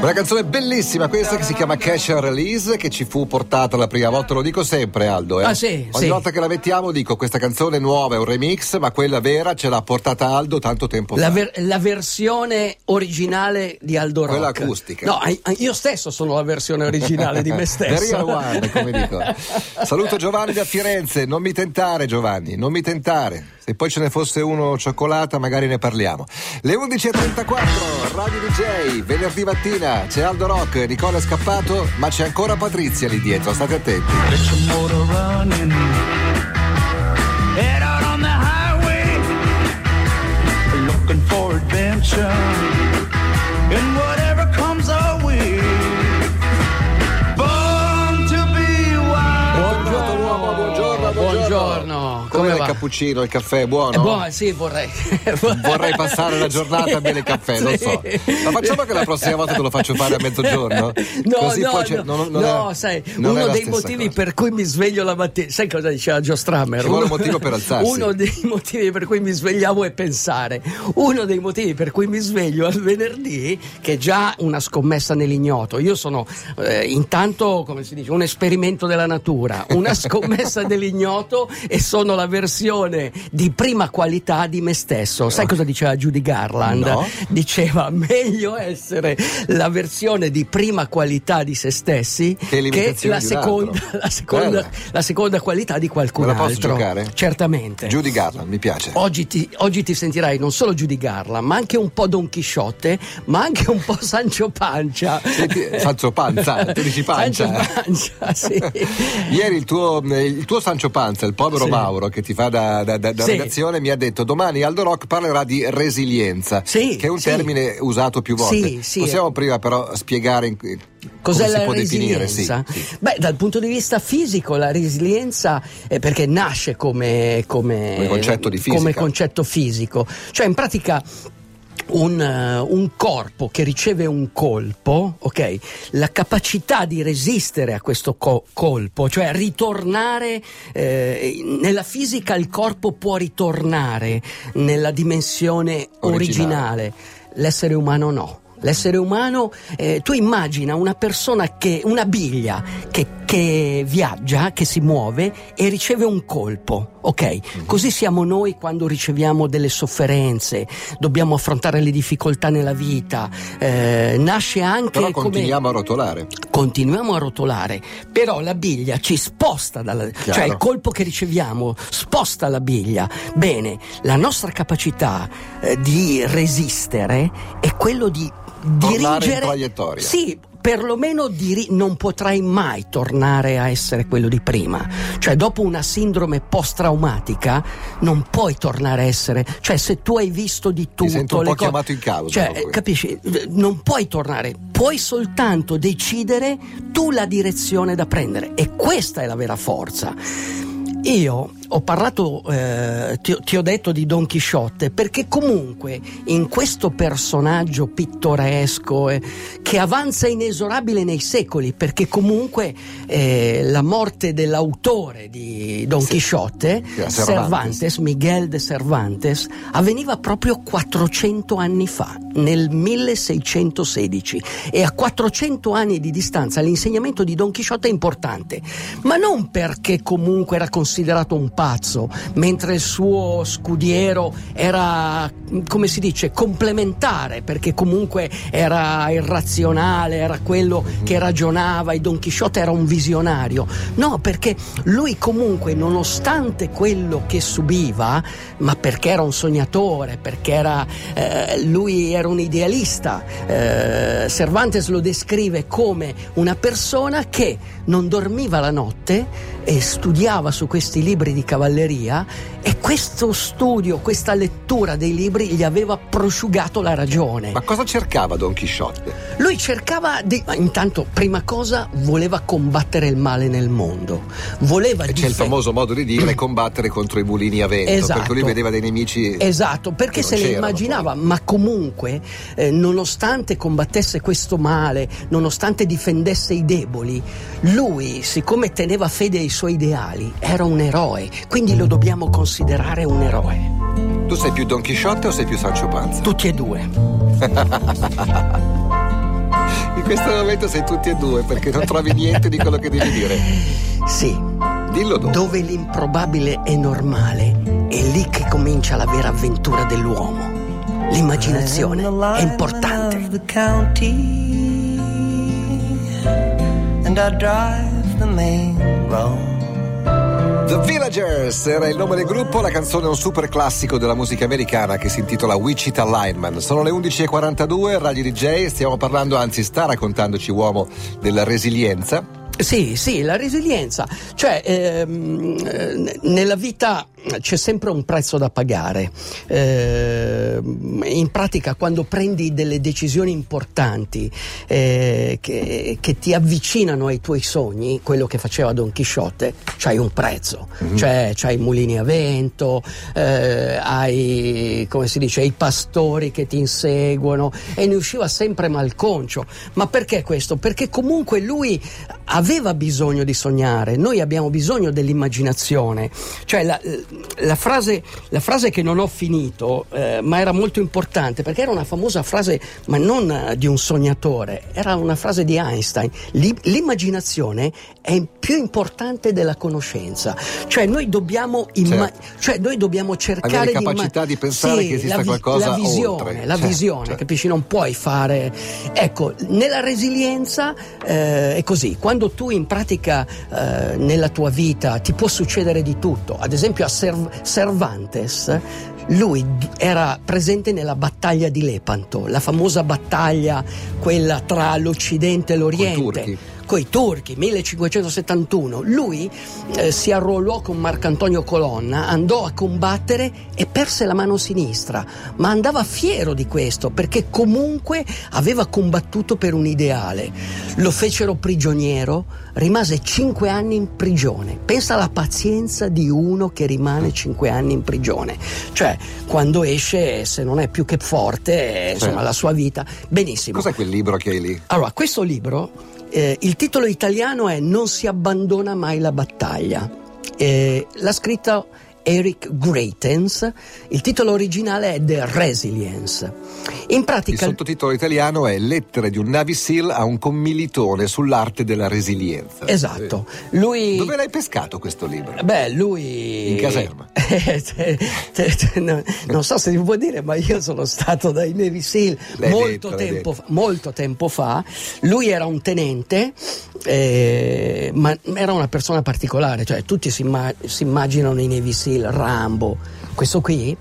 Una canzone bellissima questa che si chiama Cash and Release che ci fu portata la prima volta, lo dico sempre Aldo. Eh? Ah, sì, Ogni sì. volta che la mettiamo dico questa canzone nuova è un remix, ma quella vera ce l'ha portata Aldo tanto tempo La, fa. ver- la versione originale di Aldo Rock. Quella acustica. No, io stesso sono la versione originale di me The stesso. real one, come dico. Saluto Giovanni da Firenze, non mi tentare Giovanni, non mi tentare. Se poi ce ne fosse uno cioccolata magari ne parliamo. Le 11.34, Radio DJ, venerdì mattina c'è Aldo Rock, Nicola è scappato, ma c'è ancora Patrizia lì dietro, state attenti. Buongiorno. Buongiorno, Come come il cappuccino, il caffè è buono? Eh, buono, sì, vorrei. Vorrei passare la giornata a bere il caffè, non Sì. so. Ma facciamo che la prossima volta te lo faccio fare a mezzogiorno? No, Così no, no, non- non no, è- sai, è uno dei motivi cosa. per cui mi sveglio la mattina, sai cosa diceva Joe Strummer? Ci Uno- un motivo per alzarsi. Uno dei motivi per cui mi svegliavo è pensare. Uno dei motivi per cui mi sveglio al venerdì, che è già una scommessa nell'ignoto. Io sono eh, intanto, come si dice, un esperimento della natura, una scommessa dell'ignoto e sono la versione di prima qualità di me stesso. Sai cosa diceva Judy Garland? No. Diceva meglio essere la versione di prima qualità di se stessi Che l'imitazione la seconda, la, seconda, la seconda qualità di qualcun Me la posso altro. giocare? Certamente. Judy Garland, mi piace. Oggi ti, oggi ti sentirai non solo Judy Garland, ma anche un po' Don Chisciotte, ma anche un po' Sancio Pancia. Senti, Sancio Panza, tu dici pancia. Sancio Pancia, sì. Ieri il tuo, il tuo Sancio Panza, il povero Sì. Mauro che ti fa da, da- da- da Sì. redazione, mi ha detto domani Aldo Rock parlerà di resilienza, Sì, che è un sì. termine usato più volte. Sì, sì. Possiamo prima però spiegare in- Cos'è la può definire? resilienza? Sì, sì. Beh, dal punto di vista fisico, la resilienza è perché nasce come, come, Come concetto come concetto fisico. Cioè, in pratica. Un, eh, un corpo che riceve un colpo, ok? La capacità di resistere a questo co- colpo, cioè ritornare eh, nella fisica, il corpo può ritornare nella dimensione Originale. originale, l'essere umano no. L'essere umano, eh, tu immagina una persona che, una biglia che, che viaggia, che si muove e riceve un colpo, ok? Così siamo noi quando riceviamo delle sofferenze, dobbiamo affrontare le difficoltà nella vita, eh, nasce anche Però come continuiamo a rotolare. continuiamo a rotolare, però la biglia ci sposta dalla, cioè il colpo che riceviamo sposta la biglia. Bene, la nostra capacità eh, di resistere è quello di Tornare in dirigere traiettoria. Sì, perlomeno diri- non potrai mai tornare a essere quello di prima. Cioè, dopo una sindrome post-traumatica, non puoi tornare a essere. Cioè, se tu hai visto di tutto. Mi sento un po' co- chiamato in causa Cioè, capisci? Non puoi tornare, puoi soltanto decidere tu la direzione da prendere. E questa è la vera forza. Io ho parlato, eh, ti, ho- ti ho detto di Don Chisciotte perché comunque in questo personaggio pittoresco eh, che avanza inesorabile nei secoli, perché comunque eh, la morte dell'autore di Don Sì. Chisciotte, Cervantes. Cervantes, Miguel de Cervantes, avveniva proprio 400 anni fa, nel 1616 e a 400 anni di distanza l'insegnamento di Don Chisciotte è importante, ma non perché comunque era considerato un pazzo, mentre il suo scudiero era, come si dice, complementare, perché comunque era irrazionale, era quello che ragionava e Don Chisciotte era un visionario. No, perché lui comunque, nonostante quello che subiva, ma perché era un sognatore, perché era, eh, lui era un idealista, eh, Cervantes lo descrive come una persona che non dormiva la notte e studiava su questi libri di cavalleria e questo studio, questa lettura dei libri gli aveva prosciugato la ragione. Ma cosa cercava Don Chisciotte? Lui cercava di. Intanto, prima cosa, voleva combattere il male nel mondo. Voleva E c'è il famoso modo di dire combattere contro i mulini a vento, Esatto. perché lui vedeva dei nemici. Esatto, perché se c'erano immaginava, poi. ma comunque, eh, nonostante combattesse questo male, nonostante difendesse i deboli, lui, siccome teneva fede ai suoi ideali, era un eroe, quindi lo dobbiamo considerare un eroe. Tu sei più Don Chisciotte o sei più Sancio Panza? Tutti e due. questo momento sei tutti e due perché non trovi niente di quello che devi dire. Sì, Dillo dopo. dove l'improbabile è normale, è lì che comincia la vera avventura dell'uomo. L'immaginazione è importante. County, and I drive the main. The Villagers era il nome del gruppo, la canzone è un super classico della musica americana che si intitola Wichita Lineman. Sono le 11.42, Radio DJ, stiamo parlando, anzi sta raccontandoci uomo della resilienza. Sì, sì, la resilienza. Cioè, ehm, eh, nella vita c'è sempre un prezzo da pagare. Ehm, in pratica, quando prendi delle decisioni importanti eh, che, che ti avvicinano ai tuoi sogni, quello che faceva Don Chisciotte, c'hai un prezzo. Cioè, c'hai i mulini a vento, eh, hai, come si dice, i pastori che ti inseguono e ne usciva sempre malconcio. Ma perché questo? Perché comunque lui aveva bisogno di sognare, noi abbiamo bisogno dell'immaginazione. Cioè la, la frase, la frase che non ho finito, eh, ma era molto importante, perché era una famosa frase, ma non eh, di un sognatore, era una frase di Einstein. L'i- l'immaginazione è più importante della conoscenza. Cioè noi dobbiamo, imma- Certo. cioè, noi dobbiamo cercare Avere di imma- capacità di pensare Sì, che esista la vi- qualcosa La visione, oltre. la Certo, visione, certo. capisci? Non puoi fare. Ecco, nella resilienza eh, è così. Quando tu in pratica eh, nella tua vita ti può succedere di tutto. Ad esempio a Cerv- Cervantes. Lui era presente nella battaglia di Lepanto, la famosa battaglia, quella tra l'Occidente e l'Oriente. Coi turchi, 1571. Lui eh, si arruolò con Marcantonio Colonna, andò a combattere e perse la mano sinistra, ma andava fiero di questo perché comunque aveva combattuto per un ideale. Lo fecero prigioniero, rimase cinque anni in prigione. Pensa alla pazienza di uno che rimane cinque anni in prigione. Cioè, quando esce, se non è più che forte, eh, insomma, Certo. la sua vita. Benissimo. Cos'è quel libro che hai lì? Allora, questo libro, eh, il titolo italiano è Non si abbandona mai la battaglia. Eh, l'ha scritto Eric Greitens, il titolo originale è The Resilience. In Il pratica... sottotitolo italiano è Lettere di un Navy SEAL a un commilitone sull'arte della resilienza. Esatto. Lui... Dove l'hai pescato questo libro? Beh, lui. In caserma. No, non so se si può dire, ma io sono stato dai Navy SEAL molto, detto, tempo, fa- molto tempo fa. Lui era un tenente, eh, ma era una persona particolare, cioè tutti si, imma- si immaginano i Navy SEAL, Rambo. Questo qui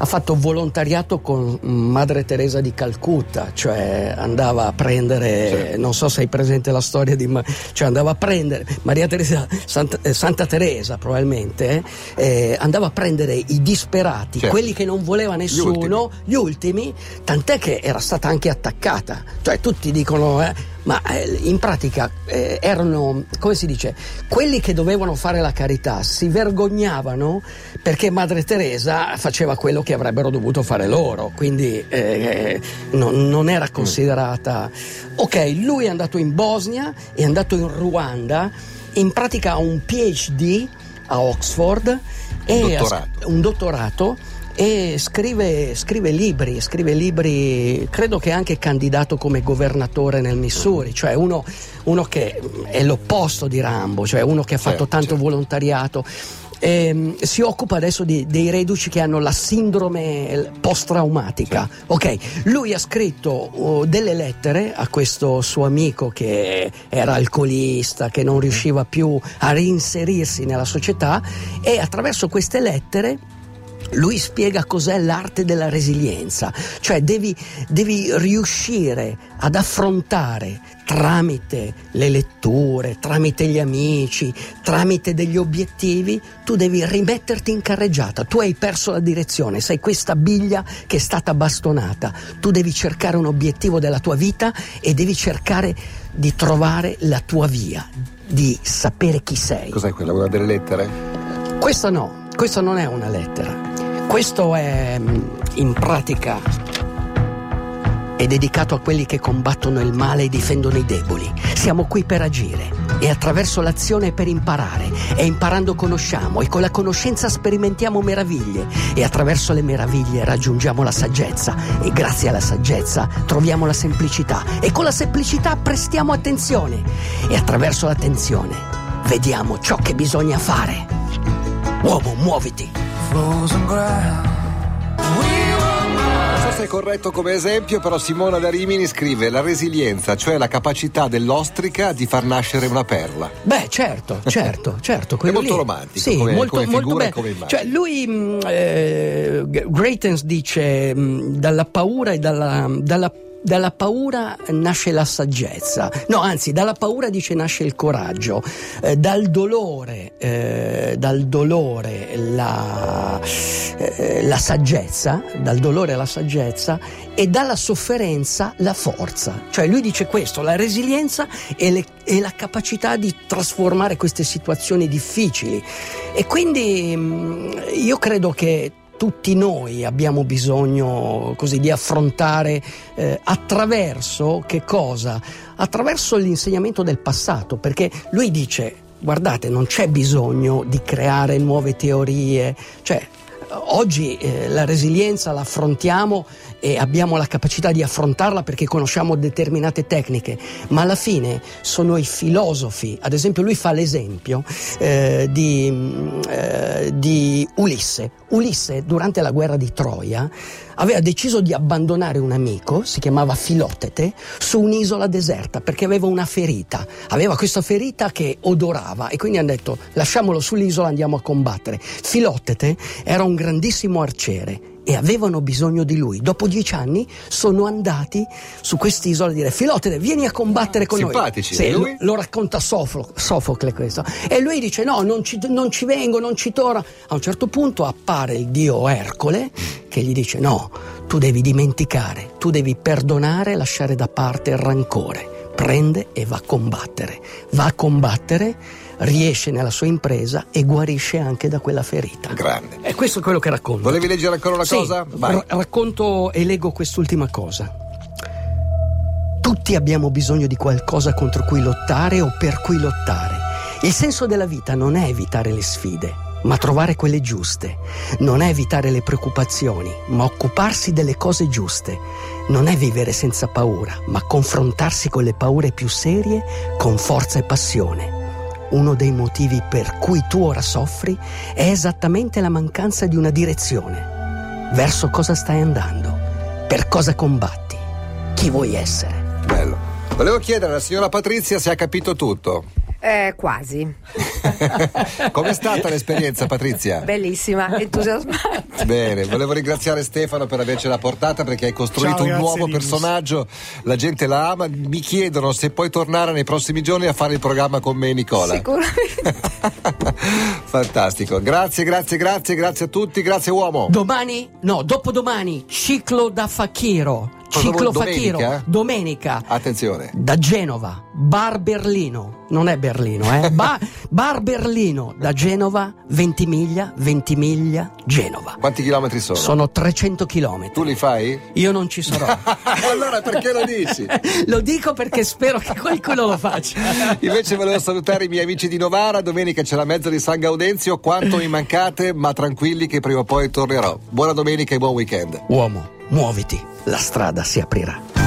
ha fatto volontariato con Madre Teresa di Calcutta, cioè andava a prendere, Certo. non so se hai presente la storia di, cioè andava a prendere Maria Teresa, Santa, eh, Santa Teresa probabilmente, eh, andava a prendere i disperati, Certo. quelli che non voleva nessuno, gli ultimi, tant'è che era stata anche attaccata, cioè tutti dicono, eh, ma eh, in pratica eh, erano, come si dice, quelli che dovevano fare la carità si vergognavano perché Madre Teresa faceva quello che avrebbero dovuto fare loro, quindi eh, non, non era considerata... Ok, lui è andato in Bosnia, è andato in Ruanda, in pratica ha un PhD a Oxford ha- Dottorato. un dottorato e scrive, scrive libri, scrive libri, credo che anche candidato come governatore nel Missouri, cioè uno, uno che è l'opposto di Rambo, cioè uno che ha fatto Certo, tanto certo. volontariato. Ehm, si occupa adesso di- dei reduci che hanno la sindrome post-traumatica. Ok, lui ha scritto oh, delle lettere a questo suo amico che era alcolista, che non riusciva più a reinserirsi nella società e attraverso queste lettere lui spiega cos'è l'arte della resilienza, cioè devi, devi riuscire ad affrontare tramite le letture, tramite gli amici, tramite degli obiettivi, tu devi rimetterti in carreggiata, tu hai perso la direzione, sei questa biglia che è stata bastonata, tu devi cercare un obiettivo della tua vita e devi cercare di trovare la tua via, di sapere chi sei. Cos'è quella? Una delle lettere? Questa no, questa non è una lettera. Questo è mm, in pratica è dedicato a quelli che combattono il male e difendono i deboli. Siamo qui per agire e attraverso l'azione per imparare e imparando conosciamo e con la conoscenza sperimentiamo meraviglie e attraverso le meraviglie raggiungiamo la saggezza e grazie alla saggezza troviamo la semplicità e con la semplicità prestiamo attenzione e attraverso l'attenzione vediamo ciò che bisogna fare. Uomo, muoviti! Frozen ground. Non so se è corretto come esempio, però Simona da Rimini scrive la resilienza, cioè la capacità dell'ostrica di far nascere una perla. Beh, certo, certo, certo. quello molto lì. romantico Sì, come- molto, come molto figura come immagine. Cioè, lui, mh, eh, Greitens dice, mh, dalla paura e dalla, dalla dalla paura nasce la saggezza, no, anzi, dalla paura dice nasce il coraggio, Eh, dal dolore, eh, dal dolore la, eh, la saggezza, dal dolore la saggezza e dalla sofferenza la forza. Cioè lui dice questo, la resilienza e, le- e la capacità di trasformare queste situazioni difficili. E quindi mh, io credo che tutti noi abbiamo bisogno così di affrontare eh, attraverso che cosa? Attraverso l'insegnamento del passato, perché lui dice guardate, non c'è bisogno di creare nuove teorie, cioè Oggi eh, la resilienza la affrontiamo e abbiamo la capacità di affrontarla perché conosciamo determinate tecniche, ma alla fine sono i filosofi, ad esempio lui fa l'esempio eh, di, mm, eh, di Ulisse. Ulisse durante la guerra di Troia aveva deciso di abbandonare un amico, si chiamava Filottete, su un'isola deserta perché aveva una ferita, aveva questa ferita che odorava e quindi hanno detto lasciamolo sull'isola, andiamo a combattere. Filottete era un grandissimo arciere e avevano bisogno di lui. Dopo dieci anni sono andati su quest'isola a dire Filottete vieni a combattere con Simpatici, noi. Sì, lui? lo, lo racconta Sofo- Sofocle questo. E lui dice no, non ci, non ci vengo, non ci torno. A un certo punto appare il dio Ercole che gli dice no, tu devi dimenticare, tu devi perdonare lasciare da parte il rancore. Prende e va a combattere. Va a combattere, riesce nella sua impresa e guarisce anche da quella ferita. Grande. E questo è quello che racconta. Volevi leggere ancora una Sì, cosa? Ra- racconto e leggo quest'ultima cosa. Tutti abbiamo bisogno di qualcosa contro cui lottare o per cui lottare. Il senso della vita non è evitare le sfide, ma trovare quelle giuste. Non è evitare le preoccupazioni, ma occuparsi delle cose giuste. Non è vivere senza paura, ma confrontarsi con le paure più serie con forza e passione. Uno dei motivi per cui tu ora soffri è esattamente la mancanza di una direzione. Verso cosa stai andando? Per cosa combatti? Chi vuoi essere? Bello. Volevo chiedere alla signora Patrizia se ha capito tutto. Eh, quasi. Com'è stata l'esperienza, Patrizia? Bellissima, entusiasmante. Bene, volevo ringraziare Stefano per avercela portata perché hai costruito Ciao, un grazie, nuovo Linus. personaggio, la gente la ama, mi chiedono se puoi tornare nei prossimi giorni a fare il programma con me e Nicola. Sicuramente. Fantastico, grazie, grazie, grazie, grazie a tutti, grazie uomo. Domani? No, dopodomani, ciclo da Fakiro. Cosa Ciclo Fakiro. domenica? Domenica. Attenzione. Da Genova, Bar Berlino, non è Berlino, eh? Ba- Bar Berlino, da Genova, 20 miglia, 20 miglia, Genova. Quanti chilometri sono? Sono 300 chilometri. Tu li fai? Io non ci sarò. allora perché lo dici? lo dico perché spero che qualcuno lo faccia. Invece volevo salutare i miei amici di Novara, domenica c'è la mezza di San Gaudenzio, quanto mi mancate, ma tranquilli che prima o poi tornerò. Buona domenica e buon weekend. Uomo, muoviti, la strada si aprirà.